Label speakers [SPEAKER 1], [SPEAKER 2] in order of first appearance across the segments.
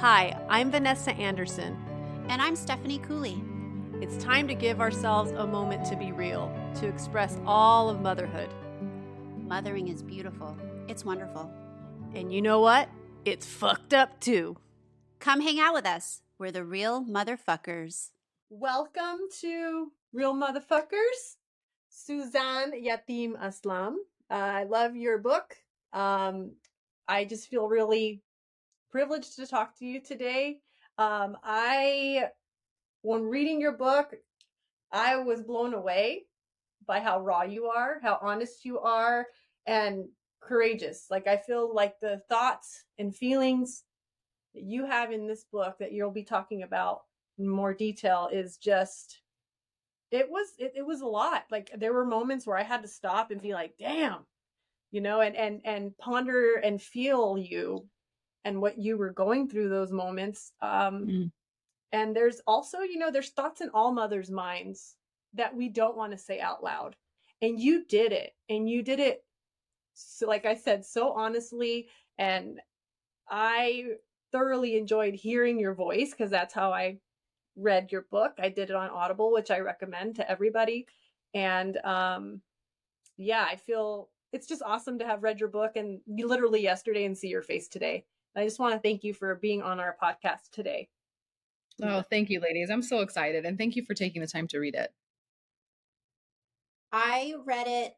[SPEAKER 1] Hi, I'm Vanessa Anderson.
[SPEAKER 2] And I'm Stephanie Cooley.
[SPEAKER 1] It's time to give ourselves a moment to be real, to express all of motherhood.
[SPEAKER 2] Mothering is beautiful, it's wonderful.
[SPEAKER 1] And you know what? It's fucked up too.
[SPEAKER 2] Come hang out with us. We're the real motherfuckers.
[SPEAKER 1] Welcome to Real Motherfuckers, Suzanne Yatim Aslam. Uh, I love your book. Um, I just feel really privileged to talk to you today. Um, I, when reading your book, I was blown away by how raw you are, how honest you are, and courageous. Like, I feel like the thoughts and feelings that you have in this book that you'll be talking about in more detail is just it was it, it was a lot like there were moments where i had to stop and be like damn you know and and and ponder and feel you and what you were going through those moments um mm. and there's also you know there's thoughts in all mothers minds that we don't want to say out loud and you did it and you did it so like i said so honestly and i thoroughly enjoyed hearing your voice because that's how i read your book i did it on audible which i recommend to everybody and um yeah i feel it's just awesome to have read your book and literally yesterday and see your face today I just want to thank you for being on our podcast today.
[SPEAKER 3] Oh, thank you, ladies. I'm so excited. And thank you for taking the time to read it.
[SPEAKER 2] I read it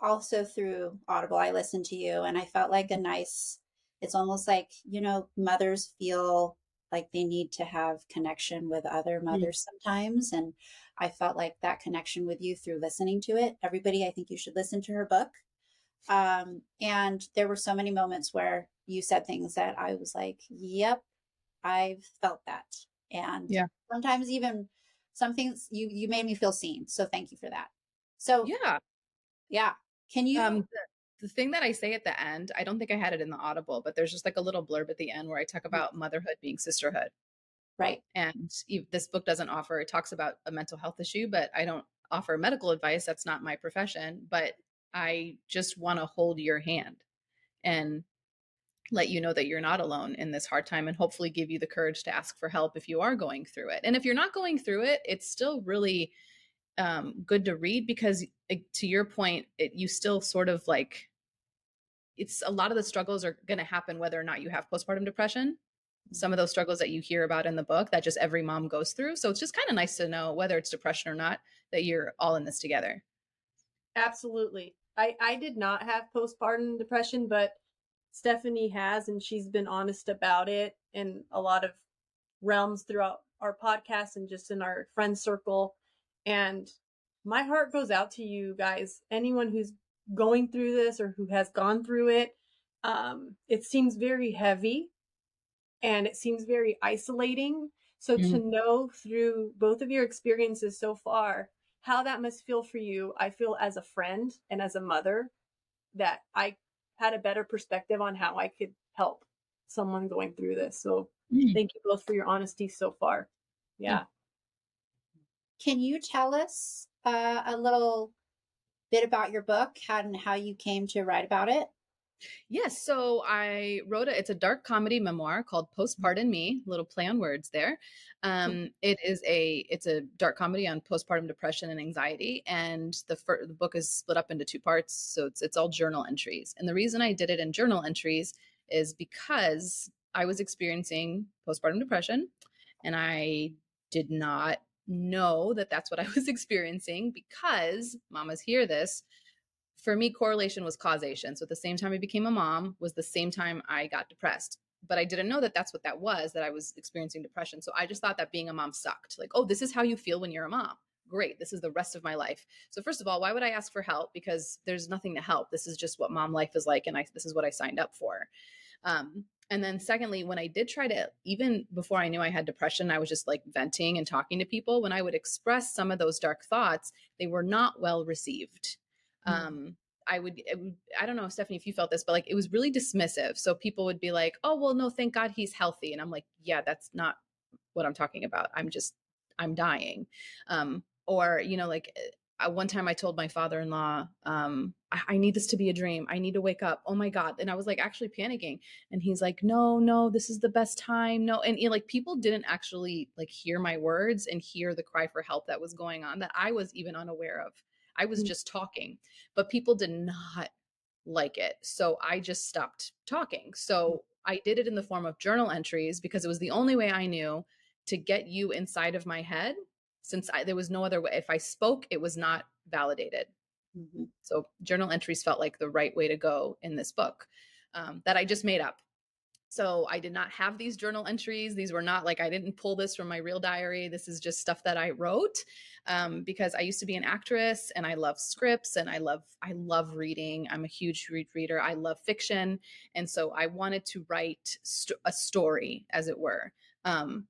[SPEAKER 2] also through Audible. I listened to you and I felt like a nice, it's almost like, you know, mothers feel like they need to have connection with other mothers mm. sometimes. And I felt like that connection with you through listening to it. Everybody, I think you should listen to her book. Um, and there were so many moments where you said things that I was like, yep, I've felt that. And yeah. sometimes even some things you you made me feel seen. So thank you for that. So
[SPEAKER 3] yeah.
[SPEAKER 2] Yeah. Can you um
[SPEAKER 3] the, thing that I say at the end, I don't think I had it in the audible, but there's just like a little blurb at the end where I talk mm. about motherhood being sisterhood.
[SPEAKER 2] Right.
[SPEAKER 3] And this book doesn't offer it talks about a mental health issue, but I don't offer medical advice. That's not my profession, but I just want to hold your hand and let you know that you're not alone in this hard time and hopefully give you the courage to ask for help if you are going through it. And if you're not going through it, it's still really um, good to read because, to your point, it, you still sort of like it's a lot of the struggles are going to happen whether or not you have postpartum depression. Some of those struggles that you hear about in the book that just every mom goes through. So it's just kind of nice to know whether it's depression or not that you're all in this together.
[SPEAKER 1] Absolutely. I, I did not have postpartum depression, but Stephanie has, and she's been honest about it in a lot of realms throughout our podcast and just in our friend circle. And my heart goes out to you guys, anyone who's going through this or who has gone through it. Um, it seems very heavy and it seems very isolating. So mm-hmm. to know through both of your experiences so far how that must feel for you, I feel as a friend and as a mother that I had a better perspective on how I could help someone going through this. So mm. thank you both for your honesty so far. Yeah.
[SPEAKER 2] Can you tell us uh, a little bit about your book and how you came to write about it?
[SPEAKER 3] Yes. So I wrote it. It's a dark comedy memoir called Post Pardon Me. Little play on words there. Um, it is a it's a dark comedy on postpartum depression and anxiety, and the fir- the book is split up into two parts. So it's it's all journal entries. And the reason I did it in journal entries is because I was experiencing postpartum depression, and I did not know that that's what I was experiencing because mamas hear this for me, correlation was causation. So at the same time I became a mom was the same time I got depressed. But I didn't know that that's what that was, that I was experiencing depression. So I just thought that being a mom sucked. Like, oh, this is how you feel when you're a mom. Great. This is the rest of my life. So first of all, why would I ask for help? Because there's nothing to help. This is just what mom life is like. And I, this is what I signed up for. Um, and then secondly, when I did try to, even before I knew I had depression, I was just like venting and talking to people. When I would express some of those dark thoughts, they were not well received. Mm-hmm. um I would, would, I don't know, Stephanie, if you felt this, but like it was really dismissive. So people would be like, oh, well, no, thank God he's healthy. And I'm like, yeah, that's not what I'm talking about. I'm just, I'm dying. Um, or, you know, like I, one time I told my father in law, um, I, I, need this to be a dream. I need to wake up. Oh my God. And I was like actually panicking. And he's like, no, no, this is the best time. No. And you know, like people didn't actually like hear my words and hear the cry for help that was going on that I was even unaware of. I was mm-hmm. just talking, but people did not like it. So I just stopped talking. So I did it in the form of journal entries because it was the only way I knew to get you inside of my head since I, there was no other way. If I spoke, it was not validated. Mm-hmm. So journal entries felt like the right way to go in this book um, that I just made up. So I did not have these journal entries. These were not like I didn't pull this from my real diary. This is just stuff that I wrote um, because I used to be an actress and I love scripts and I love I love reading. I'm a huge read reader. I love fiction, and so I wanted to write st- a story, as it were. Um,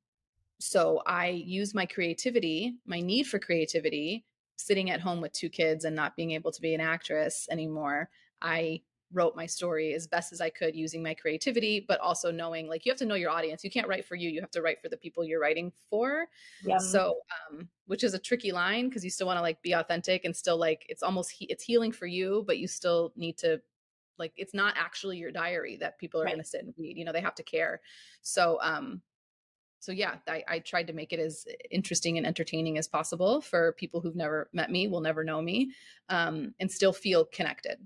[SPEAKER 3] so I use my creativity, my need for creativity, sitting at home with two kids and not being able to be an actress anymore. I wrote my story as best as I could using my creativity, but also knowing like you have to know your audience. You can't write for you, you have to write for the people you're writing for. Yeah. So, um, which is a tricky line because you still want to like be authentic and still like it's almost he- it's healing for you, but you still need to like it's not actually your diary that people are right. going to sit and read. You know, they have to care. So, um, so yeah, I, I, tried to make it as interesting and entertaining as possible for people who've never met me, will never know me, um, and still feel connected.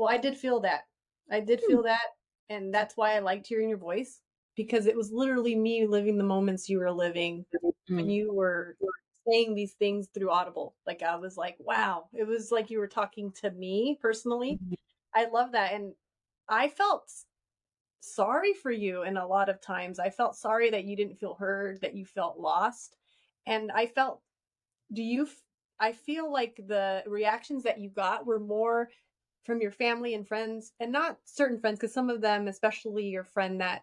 [SPEAKER 1] Well, I did feel that. I did feel hmm. that, and that's why I liked hearing your voice because it was literally me living the moments you were living mm-hmm. when you were saying these things through Audible. Like I was like, wow, it was like you were talking to me personally. Mm-hmm. I love that, and I felt sorry for you and a lot of times i felt sorry that you didn't feel heard that you felt lost and i felt do you i feel like the reactions that you got were more from your family and friends and not certain friends because some of them especially your friend that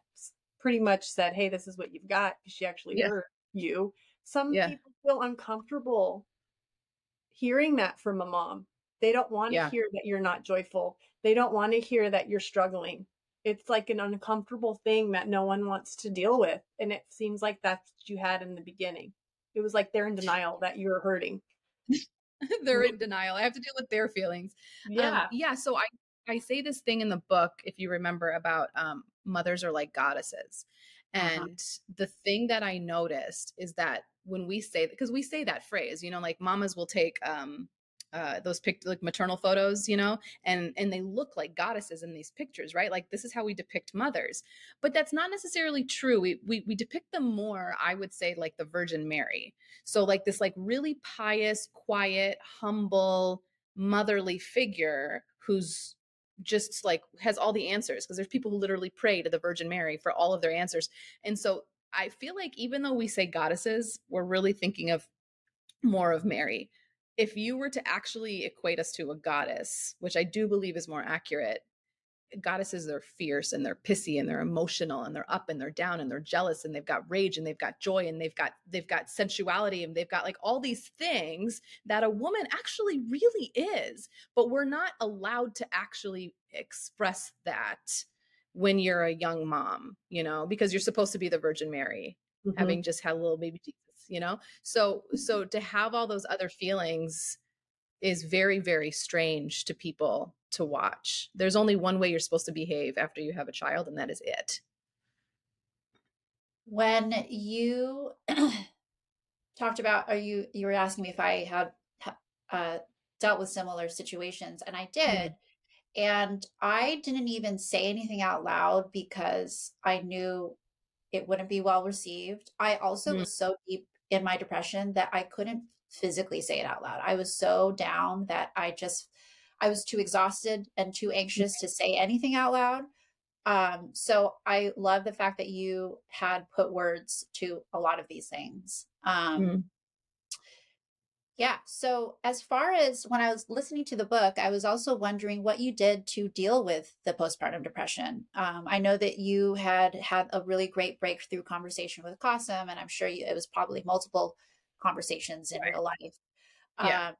[SPEAKER 1] pretty much said hey this is what you've got she actually yeah. heard you some yeah. people feel uncomfortable hearing that from a mom they don't want to yeah. hear that you're not joyful they don't want to hear that you're struggling it's like an uncomfortable thing that no one wants to deal with. And it seems like that's what you had in the beginning. It was like they're in denial that you're hurting.
[SPEAKER 3] they're in denial. I have to deal with their feelings. Um, yeah. Um, yeah. So I, I say this thing in the book, if you remember, about um, mothers are like goddesses. Uh-huh. And uh-huh. the thing that I noticed is that when we say, because we say that phrase, you know, like mamas will take um, uh, those pic- like maternal photos, you know, and and they look like goddesses in these pictures, right? Like this is how we depict mothers, but that's not necessarily true. We we we depict them more, I would say, like the Virgin Mary. So like this like really pious, quiet, humble, motherly figure who's just like has all the answers because there's people who literally pray to the Virgin Mary for all of their answers, and so I feel like even though we say goddesses, we're really thinking of more of Mary if you were to actually equate us to a goddess, which I do believe is more accurate, goddesses are fierce and they're pissy and they're emotional and they're up and they're down and they're jealous and they've got rage and they've got joy and they've got they've got sensuality and they've got like all these things that a woman actually really is but we're not allowed to actually express that when you're a young mom you know because you're supposed to be the virgin mary mm-hmm. having just had a little baby jesus you know so so to have all those other feelings is very very strange to people to watch there's only one way you're supposed to behave after you have a child and that is it
[SPEAKER 2] when you talked about are you you were asking me if i had uh, dealt with similar situations and i did mm-hmm. and i didn't even say anything out loud because i knew it wouldn't be well received i also mm-hmm. was so deep in my depression that I couldn't physically say it out loud. I was so down that I just I was too exhausted and too anxious to say anything out loud. Um, so I love the fact that you had put words to a lot of these things. Um, mm. Yeah. So as far as when I was listening to the book, I was also wondering what you did to deal with the postpartum depression. Um, I know that you had had a really great breakthrough conversation with Qasim, and I'm sure you, it was probably multiple conversations in right. real life. Yeah. Um,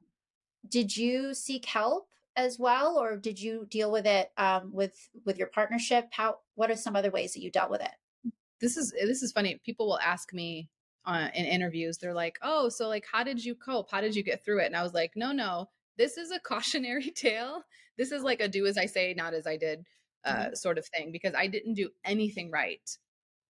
[SPEAKER 2] did you seek help as well, or did you deal with it um, with with your partnership? How? What are some other ways that you dealt with it?
[SPEAKER 3] This is this is funny. People will ask me uh, in interviews, they're like, "Oh, so like, how did you cope? How did you get through it?" And I was like, "No, no, this is a cautionary tale. This is like a do as I say, not as I did, uh,
[SPEAKER 2] Mhm.
[SPEAKER 3] sort of thing. Because I didn't do anything right.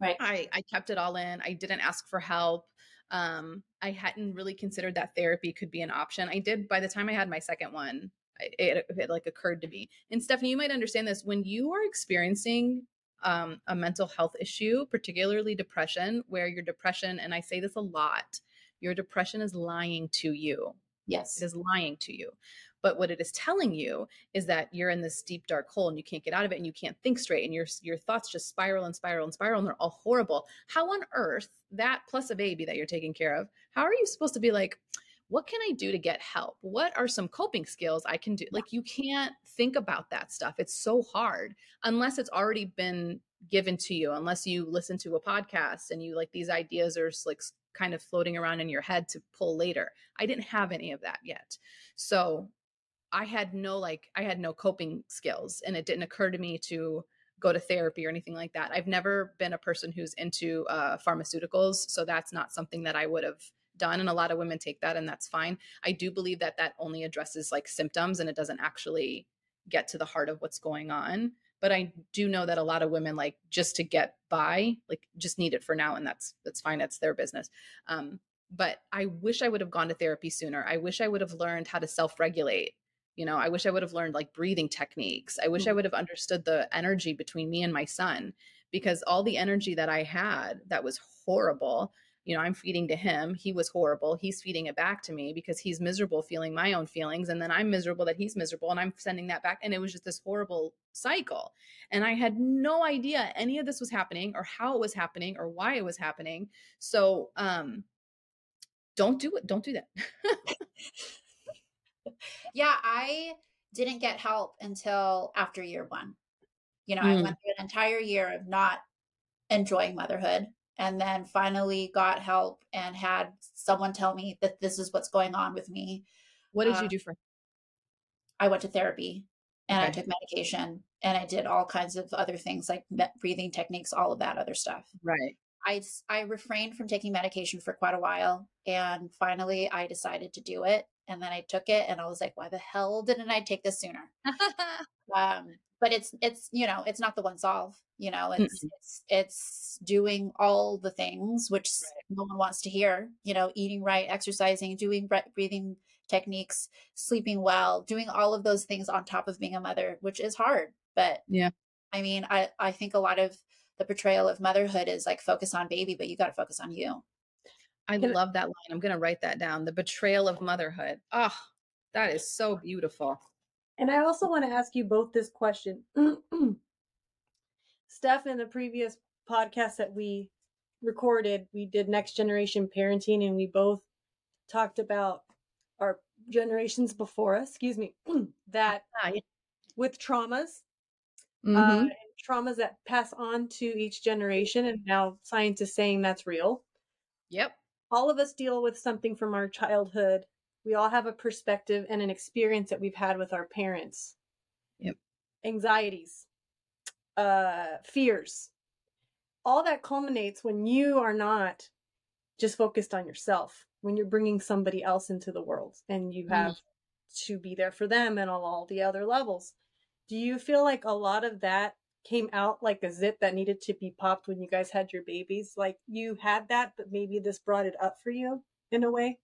[SPEAKER 2] Right.
[SPEAKER 3] I I kept it all in. I didn't ask for help. Um, I hadn't really considered that therapy could be an option. I did by the time I had my second one. I- It, it like occurred to me. And Stephanie, you might understand this when you are experiencing um, a mental health issue, particularly depression, where your depression, and I say this a lot, your depression is lying to you.
[SPEAKER 2] Yes.
[SPEAKER 3] It is lying to you. But what it is telling you is that you're in this deep dark hole and you can't get out of it and you can't think straight and your your thoughts just spiral and spiral and spiral and they're all horrible. How on earth that plus a baby that you're taking care of, how are you supposed to be like what can I do to get help? What are some coping skills I can do? Like you can't think about that stuff. It's so hard unless it's already been given to you, unless you listen to a podcast and you like these ideas are like kind of floating around in your head to pull later. I didn't have any of that yet. So I had no like I had no coping skills and it didn't occur to me to go to therapy or anything like that. I've never been a person who's into uh, pharmaceuticals, so that's not something that I would have done and a lot of women take that and that's fine. I do believe that that only addresses like symptoms and it doesn't actually get to the heart of what's going on. But I do know that a lot of women like just to get by, like just need it for now and that's that's fine. That's their business. Um, but I wish I would have gone to therapy sooner. I wish I would have learned how to self-regulate. You know, I wish I would have learned like breathing techniques. I wish I
[SPEAKER 1] Mhm.
[SPEAKER 3] would have understood the energy between me and my son because all the energy that I had that was horrible, you know, I'm feeding to him. He was horrible. He's feeding it back to me because he's miserable feeling my own feelings. And then I'm miserable that he's miserable and I'm sending that back. And it was just this horrible cycle. And I had no idea any of this was happening or how it was happening or why it was happening. So, um, don't do it. Don't do that.
[SPEAKER 2] Yeah, I didn't get help until after year one. You know, I
[SPEAKER 3] Mm.
[SPEAKER 2] went through an entire year of not enjoying motherhood and then finally got help and had someone tell me that this is what's going on with me.
[SPEAKER 3] what did you do for
[SPEAKER 2] I went to therapy and I took medication and I did all kinds of other things like breathing techniques, all of that other stuff.
[SPEAKER 3] right?
[SPEAKER 2] I I refrained from taking medication for quite a while and finally I decided to do it and then I took it and I was like why the hell didn't I take this sooner um but it's it's you know it's not the one solve you know it's it's it's doing all the things which s- no one wants to hear you know eating right exercising doing breathing techniques sleeping well doing all of those things on top of being a mother which is hard but
[SPEAKER 3] Yeah.
[SPEAKER 2] i mean i i think a lot of the portrayal of motherhood is like focus on baby but you got to focus on you
[SPEAKER 3] I- love that line. I'm going to write that down. The betrayal of motherhood. Oh, that is so beautiful.
[SPEAKER 1] And I also want to ask you both this question. Steph, in the previous podcast that we recorded, we did next generation parenting, and we both talked about our generations before us, excuse me, that
[SPEAKER 3] Ah,
[SPEAKER 1] with traumas, uh,
[SPEAKER 3] Mhm.
[SPEAKER 1] and traumas that pass on to each generation, and now scientists saying that's real.
[SPEAKER 3] Yep.
[SPEAKER 1] all of us deal with something from our childhood. We all have a perspective and an experience that we've had with our parents.
[SPEAKER 3] Yep.
[SPEAKER 1] Anxieties, uh, fears. All that culminates when you are not just focused on yourself, when you're bringing somebody else into the world and you
[SPEAKER 3] Mhm.
[SPEAKER 1] have to be there for them and on all the other levels. Do you feel like a lot of that came out like a zip that needed to be popped when you guys had your babies? Like you had that, but maybe this brought it up for you in a way?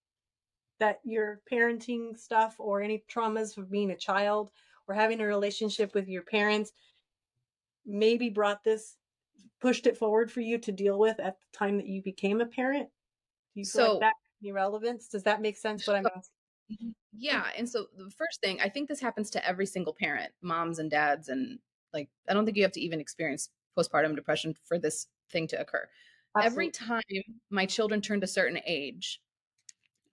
[SPEAKER 1] That your parenting stuff or any traumas of being a child or having a relationship with your parents maybe brought this, pushed it forward for you to deal with at the time that you became a parent? Do you feel
[SPEAKER 3] So-
[SPEAKER 1] like that any relevance? Does that make sense what I'm asking? Mm-hmm.
[SPEAKER 3] Yeah. And so the first thing, I think this happens to every single parent, moms and dads. And like, I don't think you have to even experience postpartum depression for this thing to occur. Every time my children turned a certain age,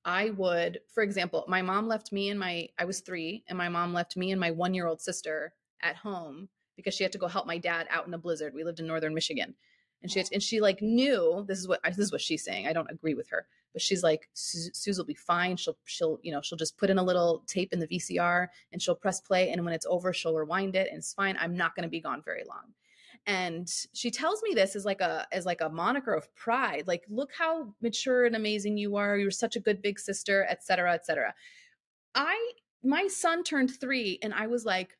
[SPEAKER 3] I would, for example, my mom left me and my, I was three, and my mom left me and my one year old sister at home because she had to go help my dad out in a blizzard. We lived in northern Michigan. And she had, oh. and she like knew this is what this is what she's saying. I don't agree with her, but she's like Su- Suze will be fine. She'll she'll you know she'll just put in a little tape in the VCR and she'll press play and when it's over she'll rewind it and it's fine. I'm not going to be gone very long. And she tells me this as like a as like a moniker of pride like look how mature and amazing you are you're such a good big sister etc cetera, etc cetera. i my son turned three and i was like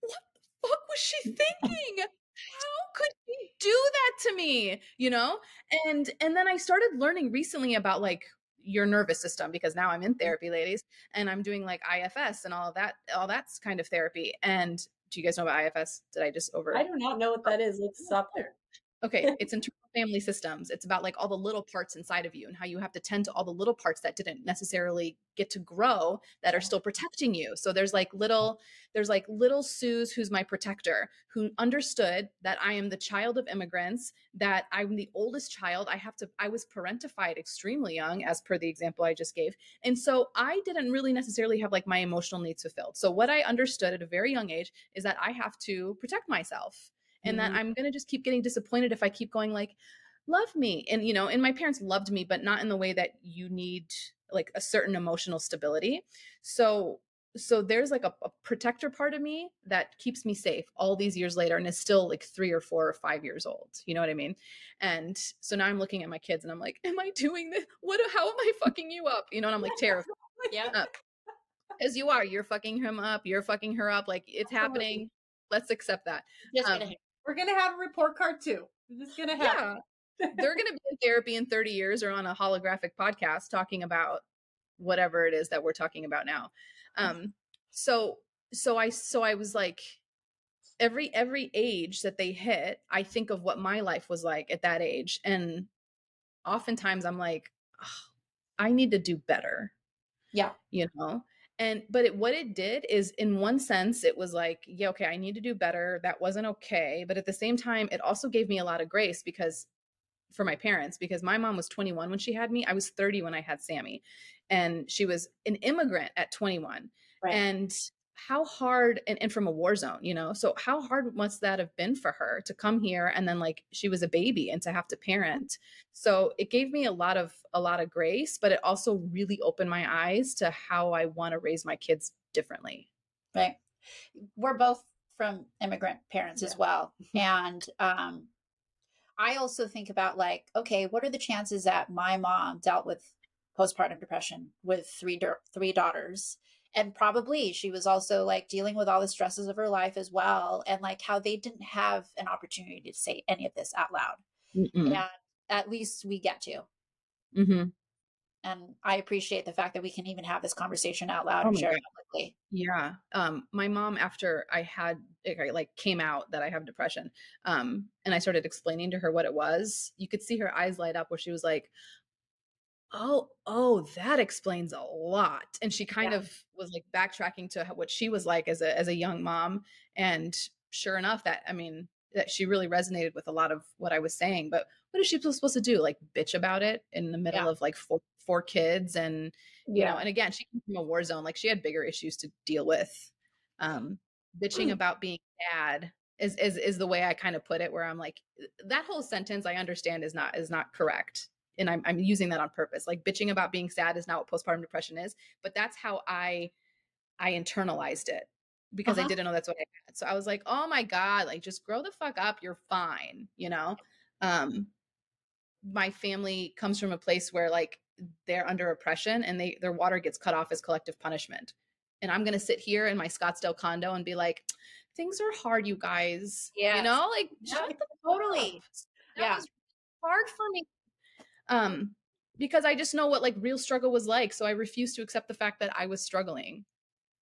[SPEAKER 3] what the fuck was she thinking how could she do that to me you know and and then i started learning recently about like your nervous system because now i'm in mm. therapy ladies and i'm doing like ifs and all of that all that's kind of therapy and do you guys know about ifs did i just over
[SPEAKER 1] i do not know what oh. that is. Let's stop there.
[SPEAKER 3] Okay, it's internal family systems. It's about like all the little parts inside of you and how you have to tend to all the little parts that didn't necessarily get to grow that are still protecting you. So there's like mm. little there's like little Suze who's my protector who understood that I am the child of immigrants, that I'm the oldest child. I have to I was parentified extremely young as per the example I just gave. And so I didn't really necessarily have like my emotional needs fulfilled. So what I understood at a very young age is that I have to protect myself and mm-hmm. that I'm going to just keep getting disappointed if I keep going like love me and you know and my parents loved me but not in the way that you need like a certain emotional stability. So so there's like a, a, protector part of me that keeps me safe all these years later and is still like three or four or five years old you know what i mean? And so now i'm looking at my kids and i'm like am i doing this? What how am i fucking you up? You know and i'm like terrified. Yeah. As you are you're fucking him up you're fucking her up like it's happening. Let's accept that.
[SPEAKER 1] Um, we're gonna have a report card too. This is gonna happen.
[SPEAKER 3] Yeah. They're gonna be in therapy in 30 years or on a holographic podcast talking about whatever it is that we're talking about now. Um, so so I so I was like every every age that they hit, I think of what my life was like at that age. And oftentimes I'm like, oh, I need to do better.
[SPEAKER 2] Yeah.
[SPEAKER 3] You know? And but it, what it did is in one sense it was like yeah okay i need to do better that wasn't okay but at the same time it also gave me a lot of grace because for my parents because my mom was 21 when she had me i was 30 when i had sammy and she was an immigrant at 21 right. and how hard and, and from a war zone you know? So how hard must that have been for her to come here and then like she was a baby and to have to parent? So it gave me a lot of a lot of grace but it also really opened my eyes to how i want to raise my kids differently.
[SPEAKER 2] Right. We're both from immigrant parents yeah. as well and um i also think about like okay what are the chances that my mom dealt with postpartum depression with three three daughters and probably she was also like dealing with all the stresses of her life as well and like how they didn't have an opportunity to say any of this out loud. Mm-mm. and at least we get to. Mm-hmm. and i appreciate the fact that we can even have this conversation out loud oh and share it publicly.
[SPEAKER 3] Yeah. Um my mom after i had I like came out that i have depression um and i started explaining to her what it was you could see her eyes light up where she was like oh oh that explains a lot and she kind yeah. of was like backtracking to what she was like as a as a young mom and sure enough that i mean that she really resonated with a lot of what i was saying but what is she supposed to do like bitch about it in the middle yeah. of like four, four kids and you yeah. know and again she came from a war zone like she had bigger issues to deal with um bitching mm. about being sad is, is is the way i kind of put it where i'm like that whole sentence i understand is not is not correct and I'm, I'm using that on purpose like bitching about being sad is not what postpartum depression is but that's how i i internalized it because uh-huh. i didn't know that's what i had. So i was like oh my god like just grow the fuck up you're fine you know? Um my family comes from a place where like they're under oppression and they their water gets cut off as collective punishment. And i'm gonna sit here in my scottsdale condo and be like things are hard you guys yeah you know? Like
[SPEAKER 2] yeah, totally.
[SPEAKER 3] Yeah. hard for me um because i just know what like real struggle was like so i refuse to accept the fact that i was struggling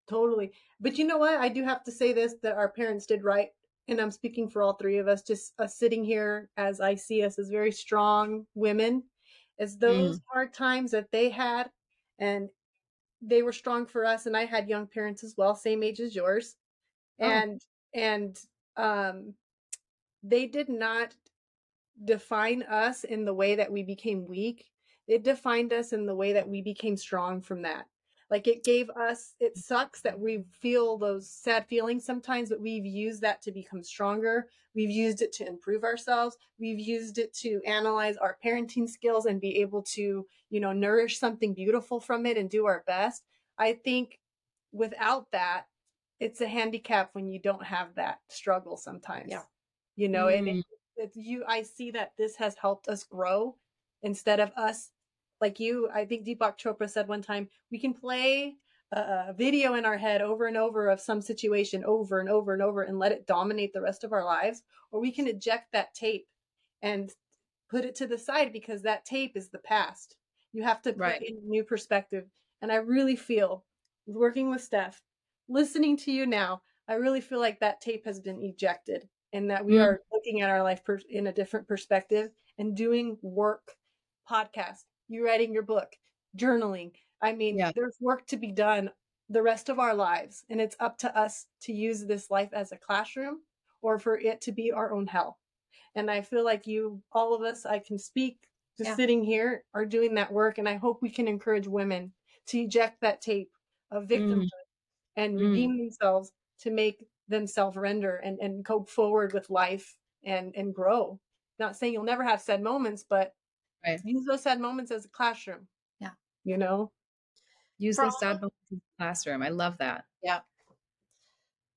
[SPEAKER 1] totally but you know what i do have to say this that our parents did right and i'm speaking for all three of us just us sitting here as i see us as very strong women as those mm. hard times that they had and they were strong for us and i had young parents as well same age as yours oh. and and um they did not define us in the way that we became weak. It defined us in the way that we became strong from that. Like it gave us, it sucks that we feel those sad feelings sometimes, but we've used that to become stronger. We've used it to improve ourselves. We've used it to analyze our parenting skills and be able to, you know, nourish something beautiful from it and do our best. I think without that, it's a handicap when you don't have that struggle sometimes.
[SPEAKER 2] Yeah.
[SPEAKER 1] you know and
[SPEAKER 3] Mm.
[SPEAKER 1] it, it's you i see that this has helped us grow instead of us. Like you i think deepak chopra said one time we can play a, video in our head over and over of some situation over and over and over and let it dominate the rest of our lives or we can eject that tape and put it to the side because that tape is the past. You have to put
[SPEAKER 3] Right.
[SPEAKER 1] in a new perspective. And i really feel working with steph listening to you now i really feel like that tape has been ejected and that we
[SPEAKER 3] Mm.
[SPEAKER 1] are looking at our life per- in a different perspective and doing work podcast you writing your book journaling i mean
[SPEAKER 3] Yeah.
[SPEAKER 1] there's work to be done the rest of our lives and it's up to us to use this life as a classroom or for it to be our own hell and i feel like you all of us i can speak just
[SPEAKER 2] Yeah.
[SPEAKER 1] sitting here are doing that work and i hope we can encourage women to eject that tape of victimhood and
[SPEAKER 3] Mm.
[SPEAKER 1] redeem themselves to make themselves render and, and go forward with life and and grow not saying you'll never have sad moments but
[SPEAKER 3] Right.
[SPEAKER 1] use those sad moments as a classroom
[SPEAKER 2] Yeah.
[SPEAKER 1] you know
[SPEAKER 3] Use
[SPEAKER 2] For
[SPEAKER 3] those
[SPEAKER 2] all
[SPEAKER 3] sad moments in the classroom. I love that.
[SPEAKER 2] Yeah.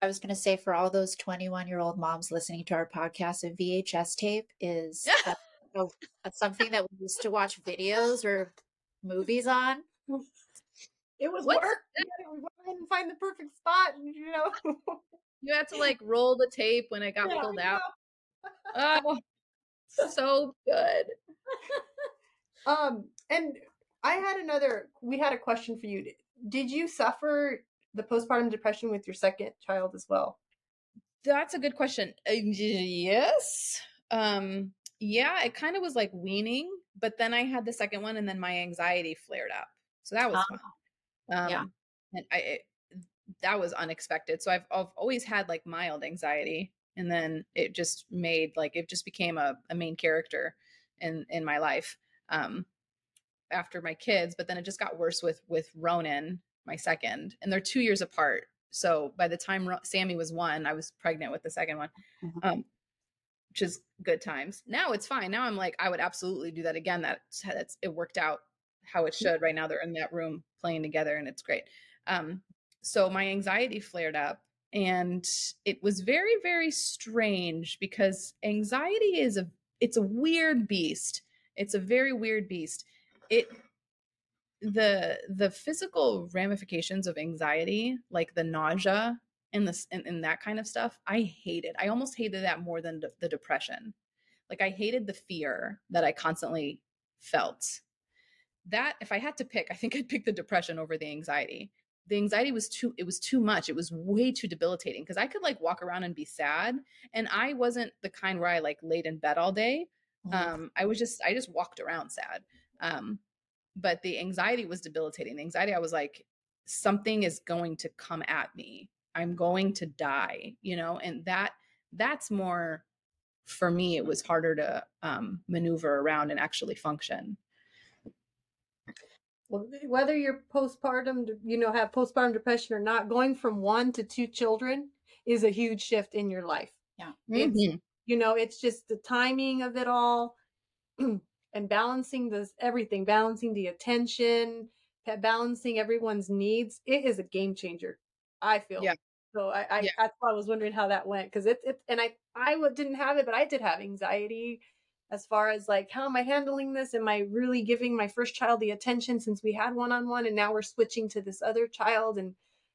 [SPEAKER 2] I was going to say for all those 21 year old moms listening to our podcast, a VHS tape is a- a- a- something that we used to watch videos or movies on.
[SPEAKER 1] it was
[SPEAKER 3] What's
[SPEAKER 1] work we had to- we went ahead and find the perfect spot and you know
[SPEAKER 3] You had to like roll the tape when it got
[SPEAKER 1] Yeah,
[SPEAKER 3] pulled out. Oh, so good.
[SPEAKER 1] um and i had another we had a question for you did you suffer the postpartum depression with your second child as well
[SPEAKER 3] That's a good question. Uh, yes. Um, yeah, it kind of was like weaning, but then I had the second one and then my anxiety flared up. So that was
[SPEAKER 2] Ah,
[SPEAKER 3] fun. Um,
[SPEAKER 2] yeah.
[SPEAKER 3] And I, it, that was unexpected. So I've, I've always had like mild anxiety and then it just made like, it just became a, a main character in, in my life. Um, after my kids, but then it just got worse with, with Ronan, my second, and they're two years apart. So by the time Sammy was one, I was pregnant with the second one,
[SPEAKER 2] Mhm.
[SPEAKER 3] um, which is good times. Now it's fine. Now I'm like, I would absolutely do that again. That's, that's it worked out how it should. Right now they're in that room playing together, and it's great. Um, so my anxiety flared up, and it was very, very strange because anxiety is a it's a weird beast. It's a very weird beast. It the the physical ramifications of anxiety like the nausea and this and, and that kind of stuff i hated i almost hated that more than the, the depression like i hated the fear that i constantly felt that if i had to pick i think i'd pick the depression over the anxiety the anxiety was too it was too much it was way too debilitating because i could like walk around and be sad and i wasn't the kind where i like laid in bed all day.
[SPEAKER 2] Mhm.
[SPEAKER 3] um i was just i just walked around sad. Um but the anxiety was debilitating. The anxiety i was like something is going to come at me. I'm going to die you know and that that's more for me it was harder to um maneuver around and actually function
[SPEAKER 1] whether you're postpartum, you know, have postpartum depression or not, going from one to two children is a huge shift in your life. It's,
[SPEAKER 3] Mhm.
[SPEAKER 1] you know, it's just the timing of it all and balancing this everything, balancing the attention, balancing everyone's needs. It is a game changer. I feel.
[SPEAKER 3] Yeah.
[SPEAKER 1] So I, I
[SPEAKER 3] Yeah.
[SPEAKER 1] I was wondering how that went because it's it's and I didn't have it, but I did have anxiety as far as like how am I handling this? Am I really giving my first child the attention since we had one on one and now we're switching to this other child and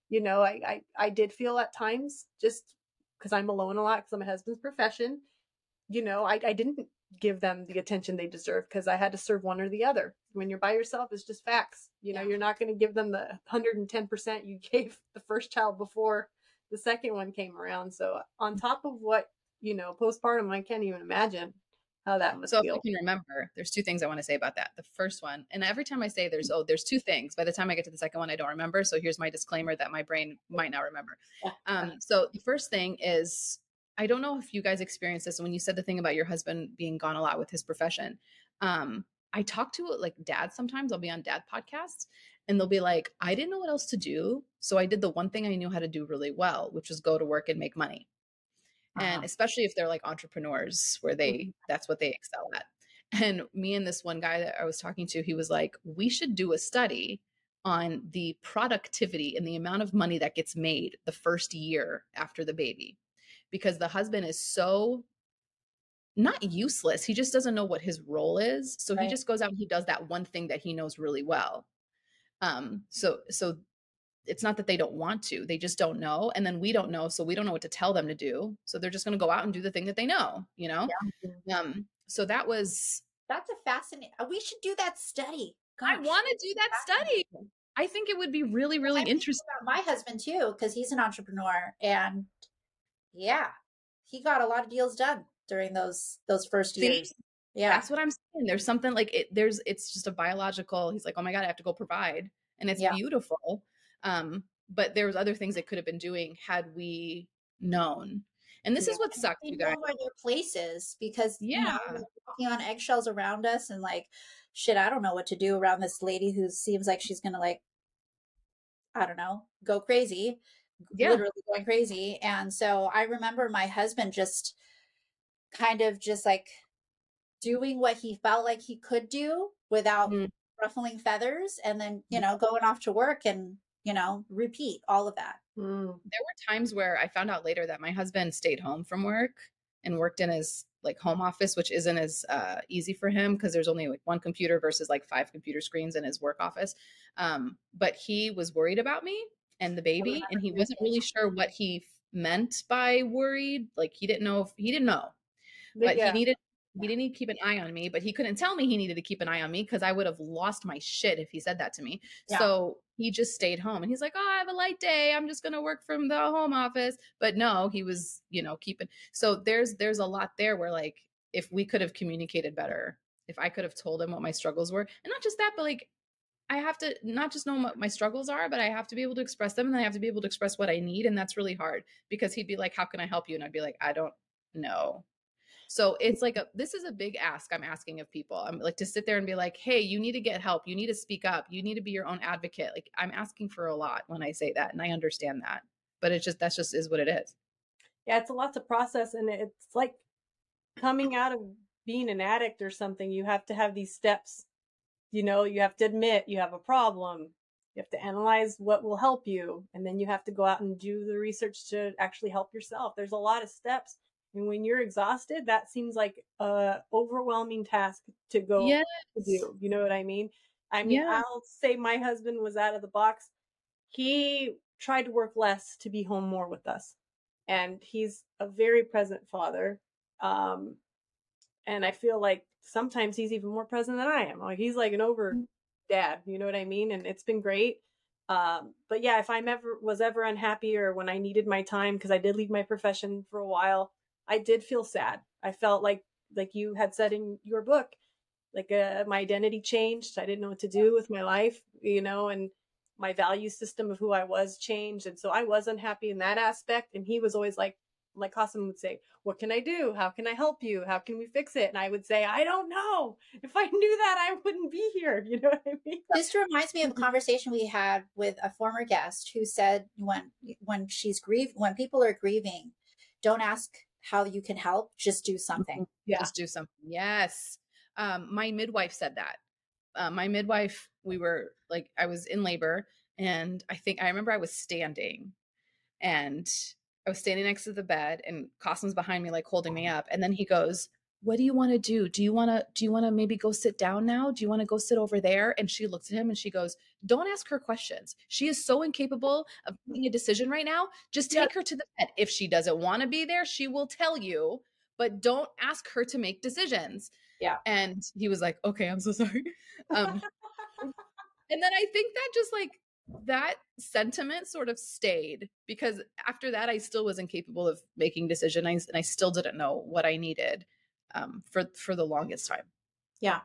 [SPEAKER 1] you know I I, I did feel at times just because I'm alone a lot because of my husband's profession. You know, I, I didn't give them the attention they deserve because I had to serve one or the other. When you're by yourself, it's just facts. You know,
[SPEAKER 2] Yeah.
[SPEAKER 1] you're not going to give them the 110% you gave the first child before the second one came around. So, on top of what, you know, postpartum, I can't even imagine how that must
[SPEAKER 3] So if
[SPEAKER 1] feel.
[SPEAKER 3] I can remember, there's two things I want to say about that. The first one, and every time I say there's oh, there's two things. By the time I get to the second one, I don't remember. So here's my disclaimer that my brain might not remember. Um, so the first thing is I don't know if you guys experienced this when you said the thing about your husband being gone a lot with his profession. Um, I talk to like dads sometimes. I'll be on dad podcasts and they'll be like, I didn't know what else to do. So I did the one thing I knew how to do really well, which was go to work and make money and
[SPEAKER 2] Uh-huh.
[SPEAKER 3] especially if they're like entrepreneurs where they that's what they excel at and me and this one guy that i was talking to he was like we should do a study on the productivity and the amount of money that gets made the first year after the baby because the husband is so not useless. He just doesn't know what his role is. So
[SPEAKER 2] Right.
[SPEAKER 3] he just goes out and he does that one thing that he knows really well. Um, so so it's not that they don't want to, they just don't know. And then we don't know, so we don't know what to tell them to do. So they're just gonna go out and do the thing that they know, you know? Um, so that was
[SPEAKER 2] That's a fascinating. We should do that study.
[SPEAKER 3] I want to do that study. I think it would be really, really interesting.
[SPEAKER 2] my husband too, because he's an entrepreneur, and yeah, he got a lot of deals done during those those first
[SPEAKER 3] See?
[SPEAKER 2] years. Yeah,
[SPEAKER 3] That's what I'm saying. There's something like it. There's it's just a biological. He's like, oh my god, I have to go provide, and it's
[SPEAKER 2] Yeah.
[SPEAKER 3] beautiful. Um, but there was other things they could have been doing had we known. And this is what sucks, you
[SPEAKER 2] know
[SPEAKER 3] guys.
[SPEAKER 2] where their place is because you know,
[SPEAKER 3] Yeah.
[SPEAKER 2] walking on eggshells around us, and like, shit, I don't know what to do around this lady who seems like she's gonna like, I don't know, go crazy,
[SPEAKER 3] Yeah.
[SPEAKER 2] literally going crazy. And so I remember my husband just kind of just like doing what he felt like he could do without
[SPEAKER 3] Mhm.
[SPEAKER 2] ruffling feathers, and then you know going off to work and you know repeat all of that.
[SPEAKER 1] Mm.
[SPEAKER 3] there were times where I found out later that my husband stayed home from work and worked in his like home office, which isn't as uh, easy for him because there's only like one computer versus like five computer screens in his work office. Um, but he was worried about me and the baby, and he wasn't really sure what he f- meant by worried. Like he didn't know if he didn't know, but
[SPEAKER 1] yeah.
[SPEAKER 3] he needed he didn't need to keep an eye on me, but he couldn't tell me he needed to keep an eye on me because I would have lost my shit if he said that to me.
[SPEAKER 2] Yeah.
[SPEAKER 3] So he just stayed home and he's like, Oh, I have a light day. I'm just gonna work from the home office. But no, he was, you know, keeping so there's there's a lot there where like if we could have communicated better, if I could have told him what my struggles were, and not just that, but like I have to not just know what my struggles are, but I have to be able to express them and I have to be able to express what I need. And that's really hard because he'd be like, How can I help you? And I'd be like, I don't know. So it's like a this is a big ask I'm asking of people. I'm like to sit there and be like, hey, you need to get help. You need to speak up. You need to be your own advocate. Like I'm asking for a lot when I say that. And I understand that. But it's just that's just is what it is.
[SPEAKER 1] yeah, it's a lot to process, and it's like coming out of being an addict or something. You have to have these steps. You know, you have to admit you have a problem. You have to analyze what will help you, and then you have to go out and do the research to actually help yourself. There's a lot of steps, and when you're exhausted, that seems like a overwhelming task to go
[SPEAKER 3] Yeah.
[SPEAKER 1] to do. You know what I mean? I mean,
[SPEAKER 3] Yeah.
[SPEAKER 1] I'll say my husband was out of the box. He tried to work less to be home more with us. And he's a very present father. Um, and I feel like sometimes he's even more present than I am. Like he's like an over dad, you know what I mean? And it's been great. Um, but yeah, if I'm ever was ever unhappy or when I needed my time, because I did leave my profession for a while, I did feel sad. I felt like like you had said in your book, like uh, my identity changed. I didn't know what to do with my life, you know, and my value system of who I was changed. And so I was unhappy in that aspect. And he was always like, like Hassan would say, what can I do? How can I help you? How can we fix it? And I would say, I don't know. If I knew that, I wouldn't be here. You know what I mean?
[SPEAKER 2] This reminds me of a conversation we had with a former guest who said when when she's grieved when people are grieving, don't ask how you can help, just do something.
[SPEAKER 1] Yeah.
[SPEAKER 3] Just do something. Yes. Um, my midwife said that. Uh, my midwife, we were like, I was in labor, and I think I remember I was standing, and I was standing next to the bed, and Qasim's behind me, like holding me up, and then he goes, "What do you want to do? Do you want to? Do you want to maybe go sit down now? Do you want to go sit over there?" And she looks at him and she goes, "Don't ask her questions. She is so incapable of making a decision right now. Just
[SPEAKER 1] Yeah.
[SPEAKER 3] take her to the bed. If she doesn't want to be there, she will tell you." but don't ask her to make decisions.
[SPEAKER 2] Yeah.
[SPEAKER 3] And he was like, okay, I'm so sorry. Um, and then I think that just like that sentiment sort of stayed because after that, I still was incapable of making decisions and I still didn't know what I needed um, for, for the longest time.
[SPEAKER 2] Yeah.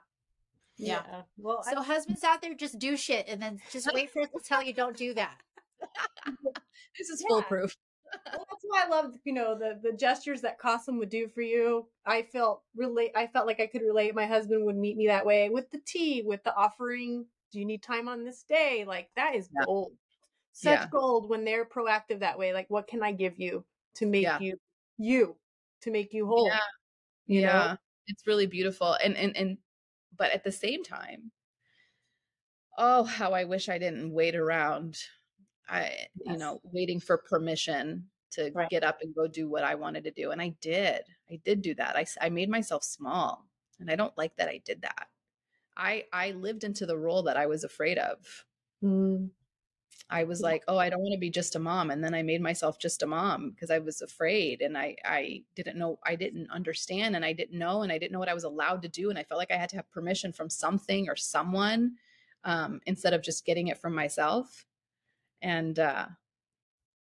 [SPEAKER 2] Yeah.
[SPEAKER 1] Well, I-
[SPEAKER 2] So husbands out there just do shit and then just wait for it to tell you don't do that.
[SPEAKER 3] This is
[SPEAKER 1] Yeah.
[SPEAKER 3] foolproof.
[SPEAKER 1] well, that's why I love, you know, the the gestures that Qasim would do for you. I felt relate. I felt like I could relate. My husband would meet me that way with the tea, with the offering. Do you need time on this day? Like that is
[SPEAKER 3] Yeah.
[SPEAKER 1] gold. Such
[SPEAKER 3] Yeah.
[SPEAKER 1] gold when they're proactive that way. Like, what can I give you to make
[SPEAKER 3] Yeah.
[SPEAKER 1] you you to make you whole?
[SPEAKER 3] Yeah.
[SPEAKER 1] know?
[SPEAKER 3] it's really beautiful and and and but at the same time oh how i wish i didn't wait around i you know waiting for permission to
[SPEAKER 2] Right.
[SPEAKER 3] get up and go do what I wanted to do. And I did. I did do that. I, I made myself small. And I don't like that I did that. I I lived into the role that I was afraid of.
[SPEAKER 1] Mm.
[SPEAKER 3] I was like, oh, I don't want to be just a mom. And then I made myself just a mom because I was afraid and I, I didn't know, I didn't understand and I didn't know and I didn't know what I was allowed to do. And I felt like I had to have permission from something or someone um, instead of just getting it from myself. And, uh,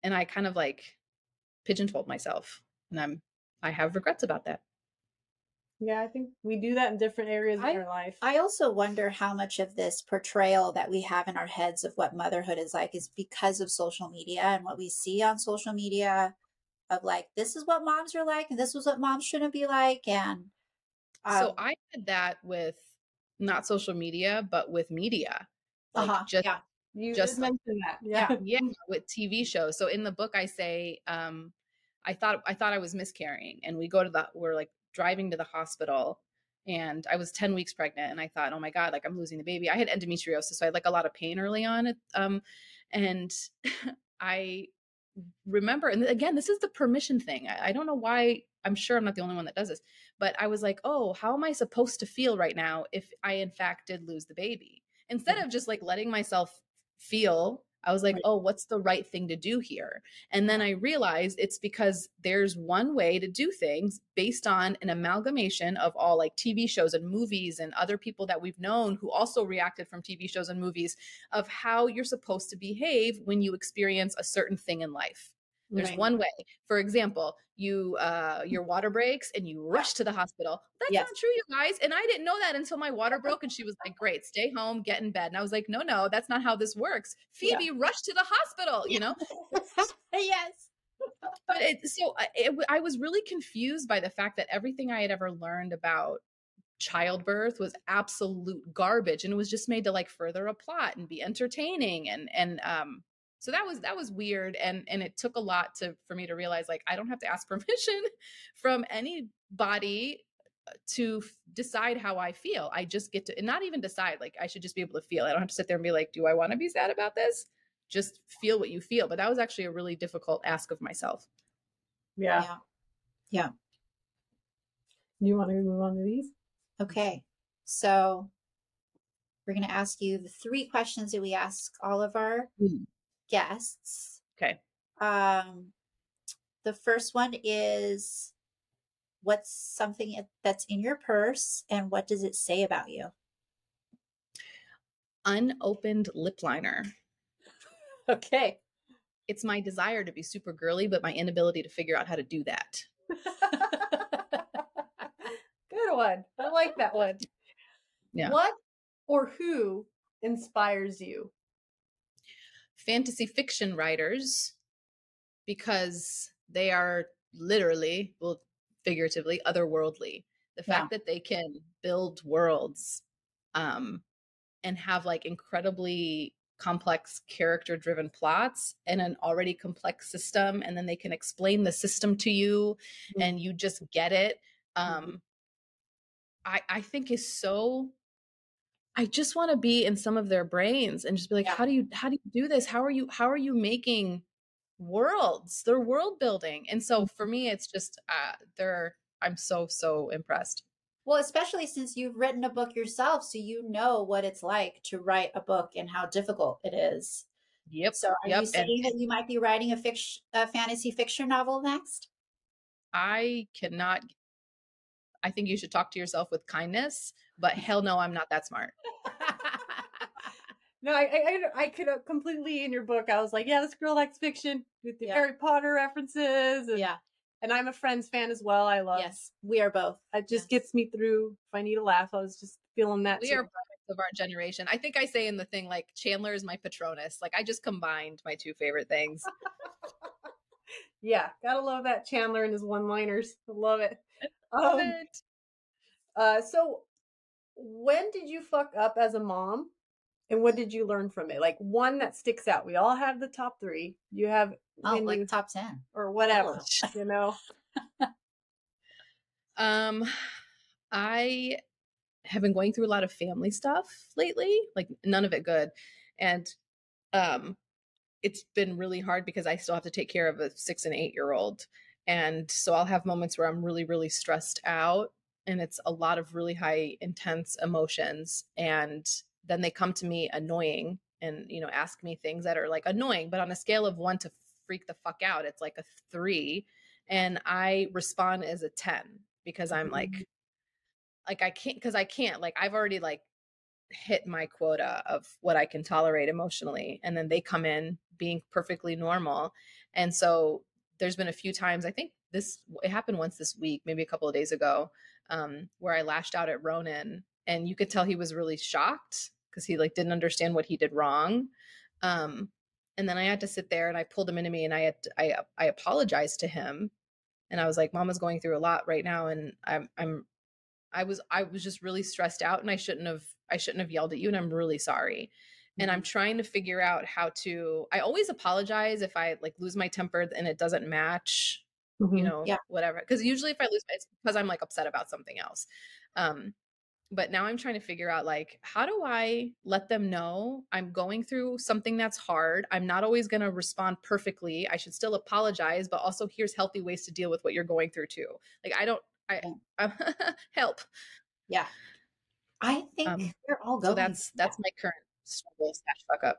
[SPEAKER 3] and I kind of like pigeonholed myself and I'm, I have regrets about that.
[SPEAKER 1] Yeah, I think we do that in different areas
[SPEAKER 2] I-
[SPEAKER 1] in our life.
[SPEAKER 2] I also wonder how much of this portrayal that we have in our heads of what motherhood is like is because of social media and what we see on social media of like this is what moms are like and this is what moms shouldn't be like and
[SPEAKER 3] so
[SPEAKER 2] um,
[SPEAKER 3] I had that with not social media, but with media. Like
[SPEAKER 2] uh-huh,
[SPEAKER 3] just
[SPEAKER 2] yeah
[SPEAKER 1] you
[SPEAKER 3] just
[SPEAKER 1] just
[SPEAKER 3] like-
[SPEAKER 1] mentioned that. Yeah.
[SPEAKER 3] yeah with tv shows so in the book i say um i thought i thought i was miscarrying and we go to the we're like driving to the hospital and i was 10 weeks pregnant and i thought oh my god like i'm losing the baby. I had endometriosis so i had like a lot of pain early on um and i remember and again this is the permission thing I, I don't know why i'm sure i'm not the only one that does this but i was like oh how am i supposed to feel right now if i in fact did lose the baby? Instead of just like letting myself feel i was like
[SPEAKER 1] Right.
[SPEAKER 3] oh what's the right thing to do here and then i realized it's because there's one way to do things based on an amalgamation of all like tv shows and movies and other people that we've known who also reacted from tv shows and movies of how you're supposed to behave when you experience a certain thing in life there's
[SPEAKER 2] Right.
[SPEAKER 3] one way. For example, you uh your water breaks and you rush to the hospital. That's
[SPEAKER 2] Yes.
[SPEAKER 3] not true, you guys. And I didn't know that until my water broke and she was like, "Great, stay home, get in bed." And I was like, "No, no, that's not how this works."
[SPEAKER 2] Yeah.
[SPEAKER 3] Phoebe rushed to the hospital, you know?
[SPEAKER 2] yes
[SPEAKER 3] But it, so I- it, I was really confused by the fact that everything I had ever learned about childbirth was absolute garbage and it was just made to like further a plot and be entertaining and and um so that was that was weird and and it took a lot to for me to realize like I don't have to ask permission from anybody uh, to f- decide how I feel. I just get to and not even decide like I should just be able to feel. I don't have to sit there and be like, do I want to be sad about this? Just feel what you feel. But that was actually a really difficult ask of myself.
[SPEAKER 1] Yeah.
[SPEAKER 2] yeah
[SPEAKER 1] You want to move on to these?
[SPEAKER 2] okay so we're going to ask you the three questions that we ask all of our
[SPEAKER 3] Mm.
[SPEAKER 2] Guests
[SPEAKER 3] Okay.
[SPEAKER 2] Um, the first one is what's something that's in your purse and what does it say about you?
[SPEAKER 3] Unopened lip liner.
[SPEAKER 1] Okay.
[SPEAKER 3] It's my desire to be super girly, but my inability to figure out how to do that.
[SPEAKER 1] Good one. I like that one.
[SPEAKER 3] Yeah.
[SPEAKER 1] What or who inspires you?
[SPEAKER 3] Fantasy fiction writers because they are literally, well, figuratively, otherworldly. The
[SPEAKER 2] Yeah.
[SPEAKER 3] fact that they can build worlds um, and have like incredibly complex character driven plots and an already complex system, and then they can explain the system to you
[SPEAKER 1] Mhm.
[SPEAKER 3] and you just get it.
[SPEAKER 1] Mhm.
[SPEAKER 3] Um, I, I think is so I just want to be in some of their brains and just be like,
[SPEAKER 2] Yeah.
[SPEAKER 3] how do you how do you do this? How are you how are you making worlds? They're world building. And so for me, it's just uh they're I'm so, so impressed.
[SPEAKER 2] Well, especially since you've written a book yourself, so you know what it's like to write a book and how difficult it is.
[SPEAKER 3] Yep.
[SPEAKER 2] So, are
[SPEAKER 3] Yep,
[SPEAKER 2] you saying that you might be writing a fiction, a fantasy fiction novel next?
[SPEAKER 3] I cannot I think you should talk to yourself with kindness, but hell no, I'm not that smart.
[SPEAKER 1] No, I, I, I- could have completely in your book. I was like, yeah, this girl likes fiction with the
[SPEAKER 2] Yeah.
[SPEAKER 1] Harry Potter references, and,
[SPEAKER 2] yeah.
[SPEAKER 1] and I'm a Friends fan as well. I love.
[SPEAKER 2] Yes, we are both.
[SPEAKER 1] it just
[SPEAKER 2] yes.
[SPEAKER 1] gets me through. If I need a laugh, I was just feeling that.
[SPEAKER 3] We
[SPEAKER 1] too.
[SPEAKER 3] are products of our generation. I think I say in the thing like Chandler is my Patronus. Like I just combined my two favorite things.
[SPEAKER 1] yeah, gotta love that Chandler and his one-liners. Love it.
[SPEAKER 3] Love
[SPEAKER 1] Um,
[SPEAKER 3] it.
[SPEAKER 1] Uh, so when did you fuck up as a mom, and what did you learn from it? Like one that sticks out. We all have the top three. You have
[SPEAKER 2] Oh, like
[SPEAKER 1] you-
[SPEAKER 2] top 10.
[SPEAKER 1] or whatever. You know.
[SPEAKER 3] Um, I have been going through a lot of family stuff lately, like none of it good. And um it's been really hard because I still have to take care of a six and eight year old. And so I'll have moments where I'm really, really stressed out and it's a lot of really high intense emotions. And then they come to me annoying and, you know, ask me things that are like annoying, but on a scale of one to freak the fuck out, it's like a three. And I respond as a 10 because I'm like,
[SPEAKER 1] Mhm.
[SPEAKER 3] like I can't, cause I can't, like I've already like hit my quota of what I can tolerate emotionally. And then they come in being perfectly normal. And so there's been a few times, I think this, it happened once this week, maybe a couple of days ago, um, where I lashed out at Ronan and you could tell he was really shocked because he like didn't understand what he did wrong. Um, and then I had to sit there and I pulled him into me and I had, to, I, I apologized to him and I was like, mama's going through a lot right now. And I'm, I'm, I was, I was just really stressed out and I shouldn't have, I shouldn't have yelled at you and I'm really sorry. And I'm trying to figure out how to, I always apologize if I like lose my temper and it doesn't match you
[SPEAKER 1] Mhm.
[SPEAKER 3] know,
[SPEAKER 2] Yeah.
[SPEAKER 3] whatever. Because usually if I lose, it's because I'm like upset about something else. Um, but now I'm trying to figure out like, how do I let them know I'm going through something that's hard? I'm not always going to respond perfectly. I should still apologize, but also here's healthy ways to deal with what you're going through too. Like, I don't, I, help.
[SPEAKER 2] Yeah. I think
[SPEAKER 3] Um,
[SPEAKER 2] we're all going.
[SPEAKER 3] So that's, that's my current struggle slash fuck up.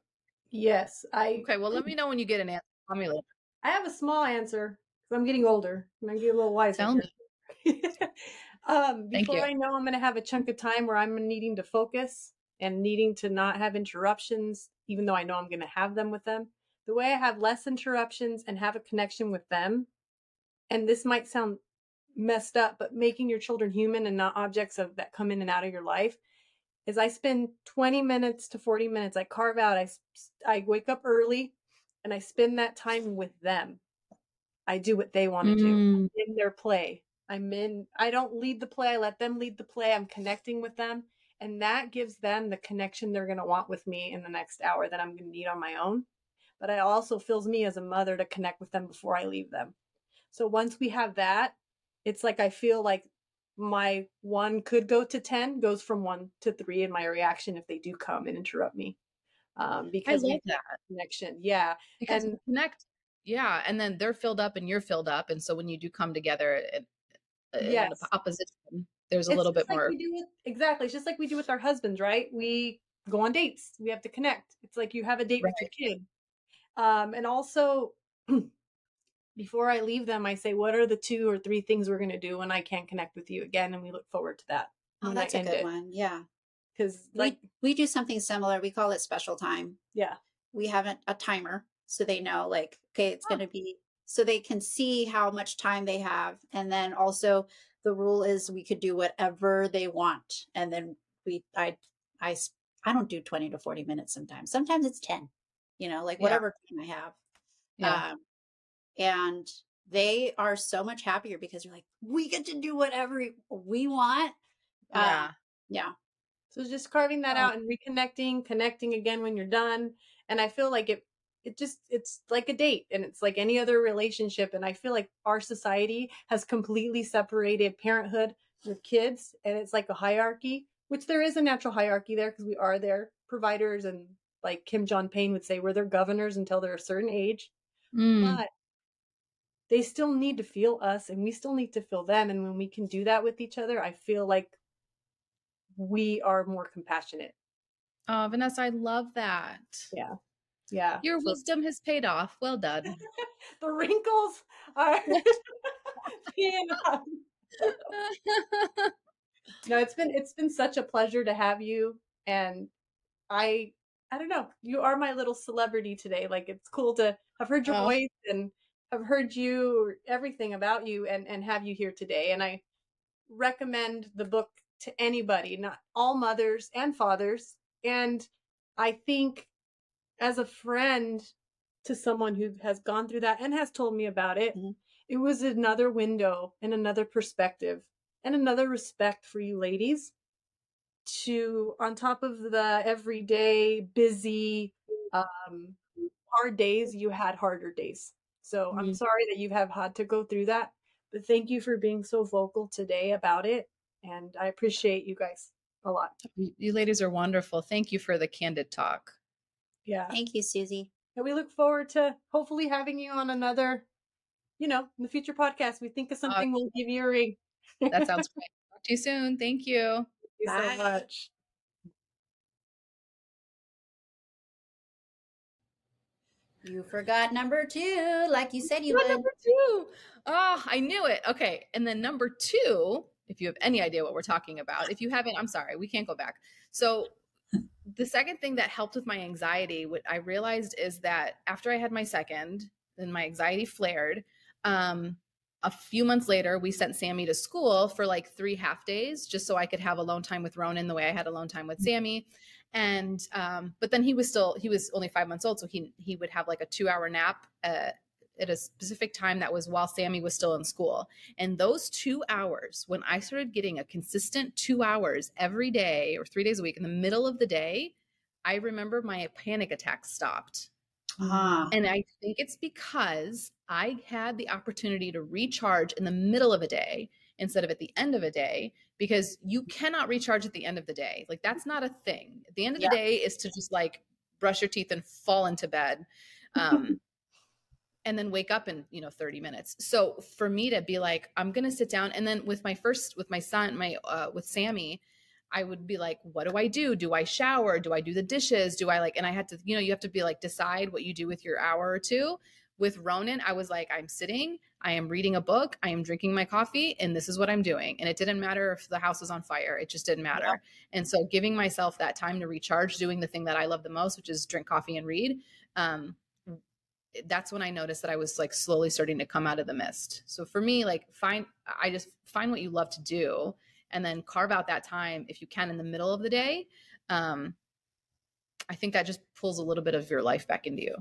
[SPEAKER 1] Yes, I
[SPEAKER 3] Okay. Well, let me know when you get an answer. Call me later.
[SPEAKER 1] I have a small answer I'm getting older and I'm getting a little wiser.
[SPEAKER 3] Tell me.
[SPEAKER 1] um,
[SPEAKER 3] Thank
[SPEAKER 1] before
[SPEAKER 3] you.
[SPEAKER 1] I know I'm going to have a chunk of time where I'm needing to focus and needing to not have interruptions, even though I know I'm going to have them with them. The way I have less interruptions and have a connection with them, and this might sound messed up, but making your children human and not objects of that come in and out of your life is I spend 20 minutes to 40 minutes. I carve out, I, I wake up early and I spend that time with them. I do what they want to do
[SPEAKER 3] Mm,
[SPEAKER 1] in their play. I'm in, I don't lead the play. I let them lead the play. I'm connecting with them. And that gives them the connection they're going to want with me in the next hour that I'm going to need on my own. But it also fills me as a mother to connect with them before I leave them. So once we have that, it's like I feel like my one could go to 10 goes from one to three in my reaction if they do come and interrupt me. Um, because
[SPEAKER 3] love
[SPEAKER 1] have
[SPEAKER 3] that.
[SPEAKER 1] connection. Yeah.
[SPEAKER 3] because
[SPEAKER 1] And-
[SPEAKER 3] connect yeah and then they're filled up and you're filled up and so when you do come together in, in
[SPEAKER 1] Yes.
[SPEAKER 3] an opposition there's a
[SPEAKER 1] It's
[SPEAKER 3] little bit
[SPEAKER 1] like
[SPEAKER 3] more
[SPEAKER 1] with, exactly. It's just like we do with our husbands, right? We go on dates. We have to connect. It's like you have a date with your kid. Um, and also, before I leave them, I say, "What are the two or three things we're going to do when I can't connect with you again?" And we look forward to that.
[SPEAKER 2] oh, that's a good
[SPEAKER 1] it.
[SPEAKER 2] one. Yeah.
[SPEAKER 1] Because, like,
[SPEAKER 2] we, we do something similar. We call it special time.
[SPEAKER 1] yeah,
[SPEAKER 2] We have a, a timer so they know, like, okay, it's
[SPEAKER 1] Oh.
[SPEAKER 2] going to be so they can see how much time they have. And then also, the rule is we could do whatever they want. And then we, i i i don't do 20 to 40 minutes sometimes. Sometimes it's 10, you know, like
[SPEAKER 3] Yeah.
[SPEAKER 2] whatever time I have.
[SPEAKER 3] yeah
[SPEAKER 2] Um, and they are so much happier because you're like, we get to do whatever we want. Uh,
[SPEAKER 3] yeah
[SPEAKER 2] yeah.
[SPEAKER 1] so just carving that
[SPEAKER 2] Oh.
[SPEAKER 1] out and reconnecting, connecting again when you're done. And I feel like it, it just, it's like a date and it's like any other relationship. And I feel like our society has completely separated parenthood with kids and it's like a hierarchy, which there is a natural hierarchy there because we are their providers and like Kim John Payne would say, we're their governors until they're a certain age.
[SPEAKER 3] Mm,
[SPEAKER 1] But they still need to feel us and we still need to feel them. And when we can do that with each other, I feel like we are more compassionate.
[SPEAKER 3] oh vanessa i love that
[SPEAKER 1] Yeah. Yeah.
[SPEAKER 3] your wisdom has paid off well done
[SPEAKER 1] the wrinkles are paying off. No, it's been it's been such a pleasure to have you and I I don't know, you are my little celebrity today. Like it's cool to have heard your
[SPEAKER 3] Oh.
[SPEAKER 1] voice and have heard you everything about you and and have you here today and I recommend the book to anybody, not all mothers and fathers. And I think as a friend to someone who has gone through that and has told me about it,
[SPEAKER 2] Mhm.
[SPEAKER 1] it was another window and another perspective and another respect for you ladies to on top of the everyday busy um hard days you had harder days so i'm
[SPEAKER 3] Mhm.
[SPEAKER 1] sorry that you have had to go through that but thank you for being so vocal today about it and i appreciate you guys a lot
[SPEAKER 3] you ladies are wonderful thank you for the candid talk
[SPEAKER 1] yeah
[SPEAKER 2] Thank you, Suzy.
[SPEAKER 1] And we look forward to hopefully having you on another, you know, in the future podcast. We think of something, we'll give you a ring.
[SPEAKER 3] That sounds great. Talk to you soon. Thank you.
[SPEAKER 1] Thank you
[SPEAKER 2] Bye.
[SPEAKER 1] so much.
[SPEAKER 2] You forgot number two, like you said you would.
[SPEAKER 3] number two? Oh, I knew it. Okay. And then number two, if you have any idea what we're talking about, if you haven't, I'm sorry, we can't go back. So, the second thing that helped with my anxiety, what I realized is that after I had my second, then my anxiety flared. Um, a few months later, we sent Sammy to school for like three half days just so I could have alone time with Ronan the way I had alone time with Sammy. And um, but then he was still he was only five months old, so he he would have like a two hour nap uh, at a specific time that was while Sammy was still in school. And those two hours, when I started getting a consistent two hours every day or three days a week in the middle of the day, I remember my panic attacks stopped.
[SPEAKER 2] Ah,
[SPEAKER 3] And I think it's because I had the opportunity to recharge in the middle of a day instead of at the end of a day because you cannot recharge at the end of the day. Like that's not a thing. At the end of
[SPEAKER 2] Yeah.
[SPEAKER 3] the day is to just like brush your teeth and fall into bed. Um and then wake up in, you know, 30 minutes. So for me to be like I'm to sit down and then with my first with my son, my uh with Sammy, I would be like, what do I do? Do I shower? Do I do the dishes? Do I like, and I had to, you know, you have to be like, decide what you do with your hour or two. With Ronan, I was like, I'm sitting, I am reading a book, I am drinking my coffee, and this is what I'm doing. And it didn't matter if the house was on fire, it just didn't matter.
[SPEAKER 2] Yeah.
[SPEAKER 3] And so giving myself that time to recharge, doing the thing that I love the most, which is drink coffee and read, um, that's when I noticed that I was like slowly starting to come out of the mist. So for me, like find I just find what you love to do and then carve out that time if you can in the middle of the day. Um I think that just pulls a little bit of your life back into you.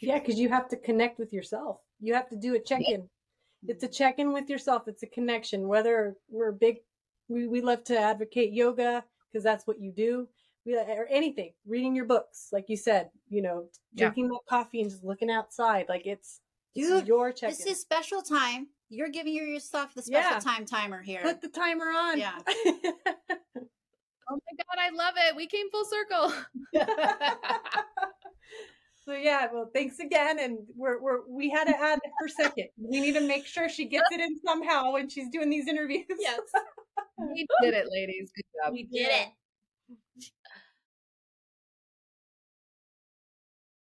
[SPEAKER 1] Yeah, because you have to connect with yourself. You have to do a check in. It's a check in with yourself. It's a connection. Whether we're big, we, we love to advocate yoga because that's what you do. We, or anything, reading your books, like you said, you know,
[SPEAKER 3] Yeah.
[SPEAKER 1] drinking that coffee and just looking outside. Like it's, it's
[SPEAKER 2] Dude,
[SPEAKER 1] your check
[SPEAKER 2] this is special time. You're giving yourself the special
[SPEAKER 1] Yeah.
[SPEAKER 2] time timer here.
[SPEAKER 1] Put the timer on.
[SPEAKER 2] Yeah.
[SPEAKER 3] Oh my god, I love it. We came full circle.
[SPEAKER 1] so yeah, well, thanks again, and we're we're we had to add her second. We need to make sure she gets it in somehow when she's doing these interviews.
[SPEAKER 2] Yes.
[SPEAKER 3] we did it, ladies. Good job.
[SPEAKER 2] we did it.